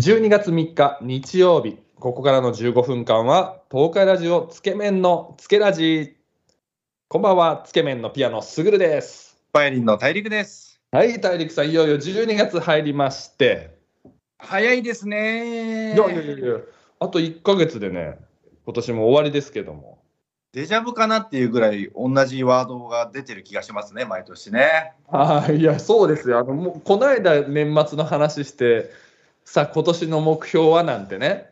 12月3日日曜日、ここからの15分間は、東海ラジオつけ麺のつけラジ。こんばんは、つけ麺のピアノすぐるです。バイオリンの大陸です。はい、大陸さん、いよいよ12月入りまして、早いですねいやいやいやいや、あと1ヶ月でね、今年も終わりですけども。デジャブかなっていうぐらい同じワードが出てる気がしますね、毎年ね。はい、いや、そうですよ。あの、もう、この間年末の話して、さあ、今年の目標はなんてね、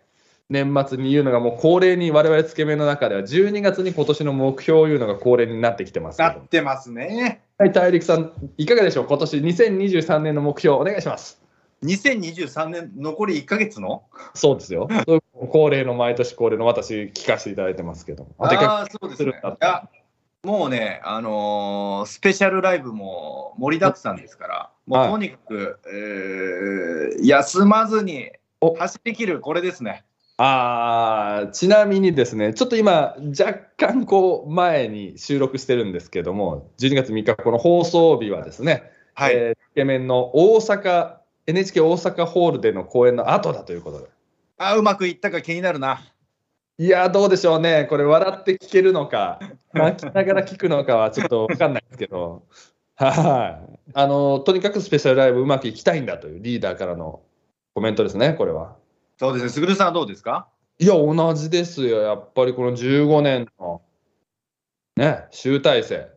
年末に言うのがもう恒例に我々つけ麺の中では12月に今年の目標を言うのが恒例になってきてますなってますね。はい、大陸さん、いかがでしょう？今年2023年の目標お願いします。2023年残り1ヶ月の？そうですよ。恒例の毎年恒例の私聞かせていただいてますけども。ああー、そうですね。もうね、あのースペシャルライブも盛りだくさんですから、もはいうとにかく、えー休まずにお走り切る、これですね。あーちなみにですね、ちょっと今、若干こう前に収録してるんですけども、12月3日、この放送日はですね、はい。えーつけ麺の大阪、NHK 大阪ホールでの公演の後だということで。あーうまくいったか気になるな。いやー、どうでしょうね、これ、笑って聞けるのか、泣きながら聞くのかはちょっと分かんないですけど、はい、あのとにかくスペシャルライブうまくいきたいんだというリーダーからのコメントですね、これは。そうですね、すぐるさんはどうですか？いや、同じですよ、やっぱりこの15年の、ね、集大成。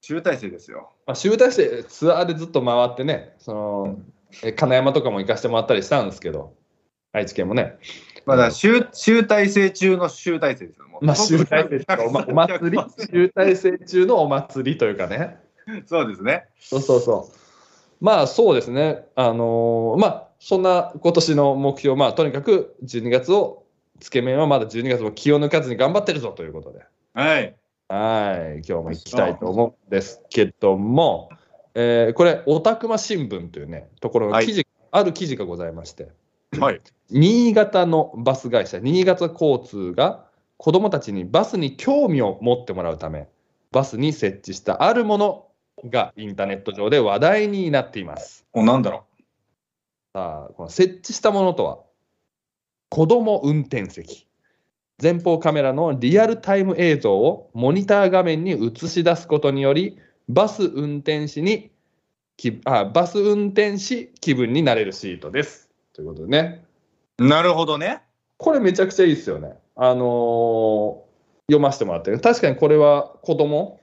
集大成ですよ。まあ、集大成、ツアーでずっと回ってね、そのえ金山とかも行かせてもらったりしたんですけど、愛知県もね。まだ集集大成中の集大成ですよ。まあ、集大成お祭り、集大成中のお祭りというかね。そうですね。そうそうそう。まあそうですね。あのーまあそんな今年の目標、まあとにかく12月を、つけ麺はまだ12月も気を抜かずに頑張ってるぞということで。はい。はい、今日も行きたいと思うんですけども、えーこれ、オタクマ新聞というね、ところの記事、ある記事がございまして、はい。新潟のバス会社、新潟交通が子どもたちにバスに興味を持ってもらうため、バスに設置したあるものがインターネット上で話題になっています。お、なんだろさあ、この設置したものとは、子ども運転席。前方カメラのリアルタイム映像をモニター画面に映し出すことにより、バス運転士にきあバス運転士気分になれるシートです。ということでね。う。なるほどね。これめちゃくちゃいいですよね。あのー読ませてもらってる。確かにこれは子供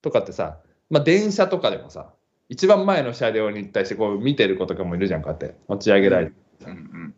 とかってさ、まあ、電車とかでもさ、一番前の車両に対してこう見てる子とかもいるじゃん、こうやって持ち上げられて。うんうん。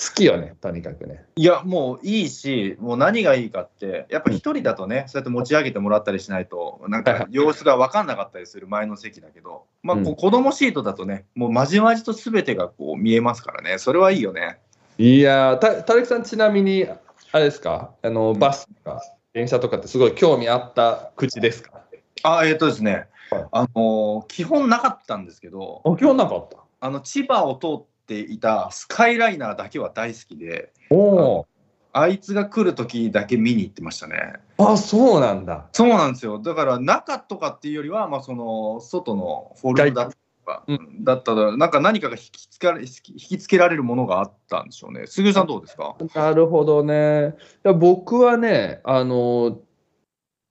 好きよね、とにかくね。いや、もういいし、もう何がいいかって、やっぱり一人だとね、そうやって持ち上げてもらったりしないと、なんか 様子が分かんなかったりする前の席だけど、まあ、こううん子供シートだとね、もうまじまじと全てがこう見えますからね、それはいいよね。いやー、た、たるきさんちなみに、あれですか、あの、バスとか電車とかってすごい興味あった口ですか？あ、えっ、とですね、はいあのー基本なかったんですけど、あ、興味なかった？あの千葉を通っていたスカイライナーだけは大好きで、おおあいつが来るときだけ見に行ってましたね。あ、そうなんだ。そうなんですよ。だから中とかっていうよりは、まあ、その外のフォルムだったかうだったら、なんか何かが引きつかれ引きつけられるものがあったんでしょうね。すぐるさんどうですか？なるほどね。僕はね、あの、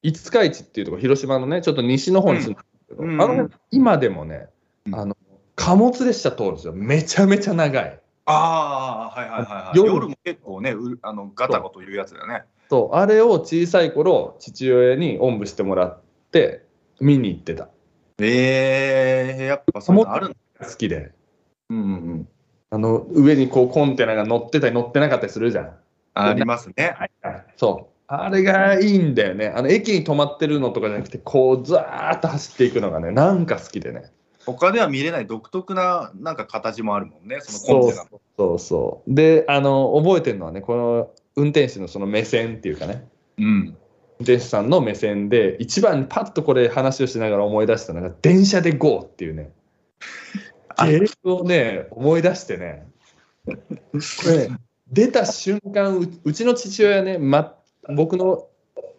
五日市っていうところ、広島のね、ちょっと西の方に住んでるけど、うんあの辺、今でもね、うんあの、貨物列車通るんですよ。めちゃめちゃ長い。ああ、はいはいはい、はい。夜夜も結構ね、うあのガタゴというやつだよね。そう、あれを小さい頃、父親におんぶしてもらって、見に行ってた。ええやっぱそのあるんだ。好きで。うんうんうん。あの、上にこうコンテナが乗ってたり乗ってなかったりするじゃん。ありますね。そう。あれがいいんだよね。あの、駅に止まってるのとかじゃなくて、こう、ずーっと走っていくのがね、なんか好きでね。他では見れない独特ななんか形もあるもんね、そのそうコンテナの。そうそう。で、あの、覚えてるのはね、この運転手のその目線っていうかね、うん。運転手さんの目線で、一番パッとこれ話をしながら思い出したのが、電車で GO っていうね、あゲームをね、思い出してね、これ、出た瞬間う、うちの父親ね、ま、僕の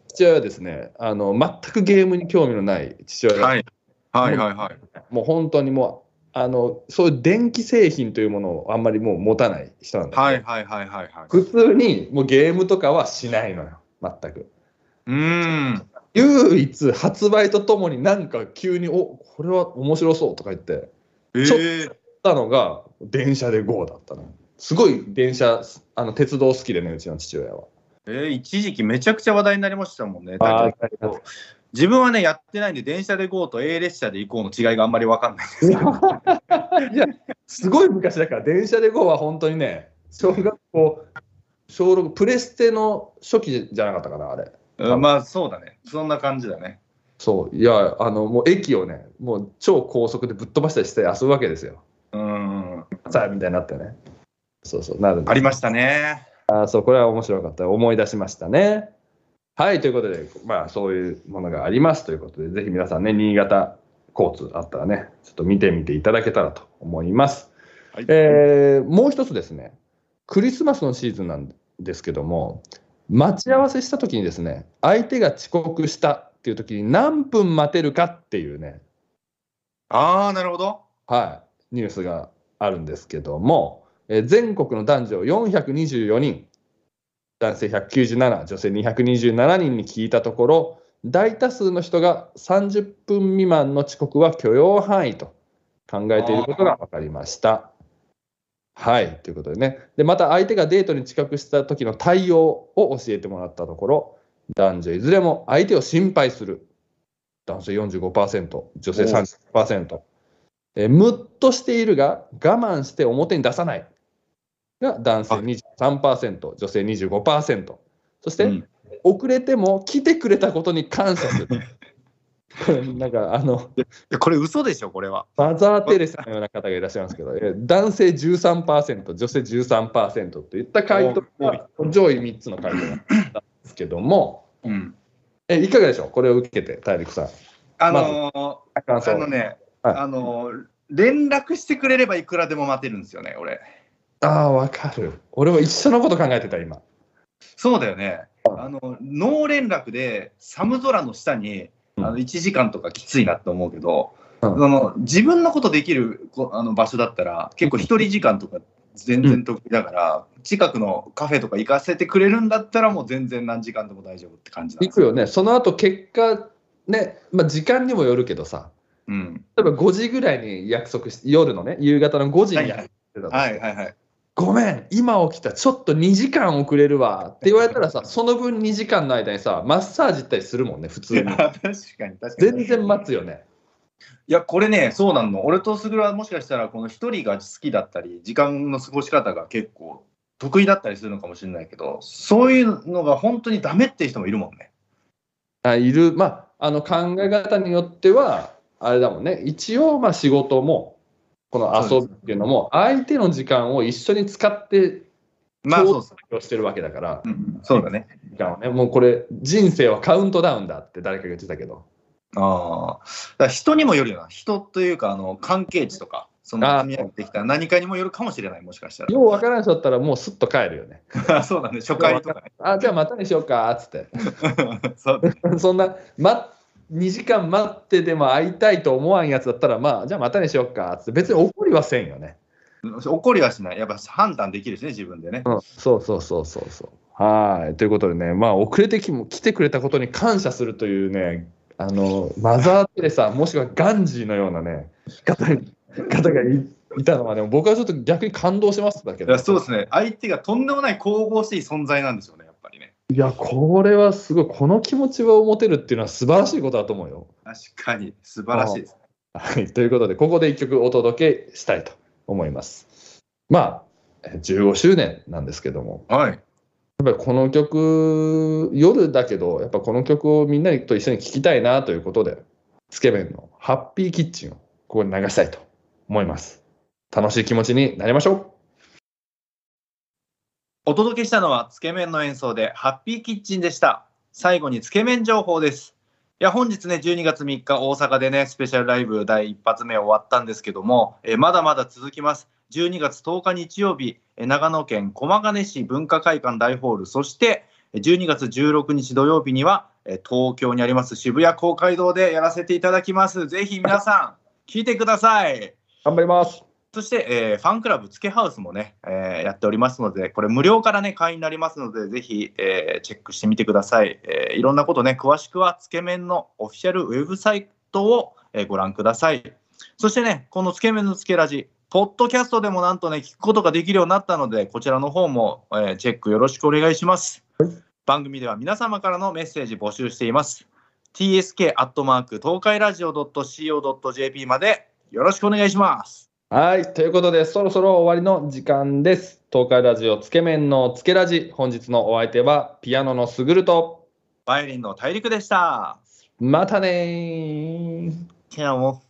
父親はですねあの、全くゲームに興味のない父親が、はい。はいはいはい。もう本当にもうあのそういう電気製品というものをあんまりもう持たない人なんだけど、はいはいはいはいはい。普通にもうゲームとかはしないのよ、全く。うーん。唯一発売とともになんか急に、おこれは面白そうとか言って、えちょっー、たのが電車で GO だったの。すごい電車、あの鉄道好きでね、うちの父親は。えー、一時期めちゃくちゃ話題になりましたもんね。あだけど自分はね、やってないんで、電車で GO と A 列車で行こうの違いがあんまり分かんないですけど。いや、すごい昔だから、電車で GO は本当にね、小学校、小6、プレステの初期じゃなかったかな、あれ。うんまあそうだね。そんな感じだね。そう、いや、あの、もう駅をね、もう超高速でぶっ飛ばしたりして遊ぶわけですよ。うん。さあ、みたいになってね。そうそう、なるんでありましたね。あそう、これは面白かった。思い出しましたね。はい、ということで、まあ、そういうものがありますということで、ぜひ皆さんね、新潟交通あったらね、ちょっと見てみていただけたらと思います。はいえーもう一つですね、クリスマスのシーズンなんですけども、待ち合わせしたときにですね、相手が遅刻したっていうときに何分待てるかっていうね、ああ、なるほど。はい、ニュースがあるんですけども、えー全国の男女424人、男性197、女性227人に聞いたところ、大多数の人が30分未満の遅刻は許容範囲と考えていることが分かりました。はい、ということでね。で、また相手がデートに遅刻した時の対応を教えてもらったところ、男女いずれも相手を心配する。男性45%、女性30%。えームッとしているが我慢して表に出さないが男性23%、女性25%。そして、うん遅れても来てくれたことに感謝する。なんかあのこれ嘘でしょ、これは。マザー・テレサのような方がいらっしゃいますけど、えー男性13%、女性13%といった回答が上位3つの回答だったんですけども、うん。えいかがでしょう？これを受けて、大陸さん。あのー感想あのね、はいあのー連絡してくれればいくらでも待てるんですよね、俺。ああ、わかる。俺も一緒のこと考えてた、今。そうだよね。あのノー連絡で寒空の下にうんあの1時間とかきついなって思うけど、うんその自分のことできるこあの場所だったら結構一人時間とか全然得意だから、近くのカフェとか行かせてくれるんだったらもう全然何時間でも大丈夫って感じ行くよね。その後結果、ね、まあ、時間にもよるけどさ、うん、例えば5時ぐらいに約束して、夜のね、夕方の5時に約束してたとしてはいはいはい。ごめん、今起きた、ちょっと2時間遅れるわって言われたらさ、その分2時間の間にさ、マッサージ行ったりするもんね、普通に。確かに確かに。全然待つよね。いや、これね、そうなの。俺とスグルはもしかしたら、この一人が好きだったり、時間の過ごし方が結構得意だったりするのかもしれないけど、そういうのが本当にダメっていう人もいるもんね。あいる、まあ、あの考え方によっては、あれだもんね、一応、まあ仕事も、この遊びっていうのも、相手の時間を一緒に使ってまあ、そうそう。をしてるわけだから、うん、そうだね。時間をね、もうこれ、人生はカウントダウンだって誰かが言ってたけど、ああ。だ人にもよるよな。人というか、あの、関係値とか、その、積み上げてきた何かにもよるかもしれない、もしかしたようわからない人だったら、もうすっと帰るよね。ら。そうだね。初回とかね。あ、じゃあまたにしようか、つって。そうそんな、ま、2時間待ってでも会いたいと思わんやつだったら、まあ、じゃあまたにしようか、つって、別に怒りはせんよね。怒りはしない。やっぱ判断できるしね、自分でね。うん、そうそうそうそうそう。はい。ということでね、まあ、遅れてきも来てくれたことに感謝するというね、あの、マザー・テレサ、もしくはガンジーのようなね、方方がいいたのはね、僕はちょっと逆に感動しますだけどそうですね。相手がとんでもない神々しい存在なんですよね。いや、これはすごい、この気持ちを持てるっていうのは素晴らしいことだと思うよ。確かに、素晴らしいです。はい、ということで、ここで一曲お届けしたいと思います。まあ、え15周年なんですけども、はい。やっぱりこの曲、夜だけど、やっぱこの曲をみんなと一緒に聴きたいなということで、つけ麺のハッピーキッチンをここに流したいと思います。楽しい気持ちになりましょう。お届けしたのは、つけ麺の演奏で、ハッピーキッチンでした。最後につけ麺情報です。いや、本日ね、12月3日、大阪でね、スペシャルライブ第一発目終わったんですけども、えまだまだ続きます。12月10日日曜日、え長野県駒ヶ根市文化会館大ホール、そして、え12月16日土曜日には、え東京にあります渋谷公会堂でやらせていただきます。ぜひ皆さん、聞いてください。頑張ります。そして、えーファンクラブつけハウスもね、えーやっておりますので、これ無料からね、会員になりますので、ぜひ、えーチェックしてみてください。えーいろんなことね、詳しくはつけ麺のオフィシャルウェブサイトを、えーご覧ください。そしてね、このつけ麺のつけラジ、ポッドキャストでもなんとね、聞くことができるようになったので、こちらの方も、えーチェックよろしくお願いします。番組では皆様からのメッセージ募集しています。tsk アットマーク東海ラジオ .co.jp までよろしくお願いします。はい。ということで、そろそろ終わりの時間です。東海ラジオつけ麺のつけラジ。本日のお相手は、ピアノのすぐると、バイオリンの大陸でした。またねー。チャオ。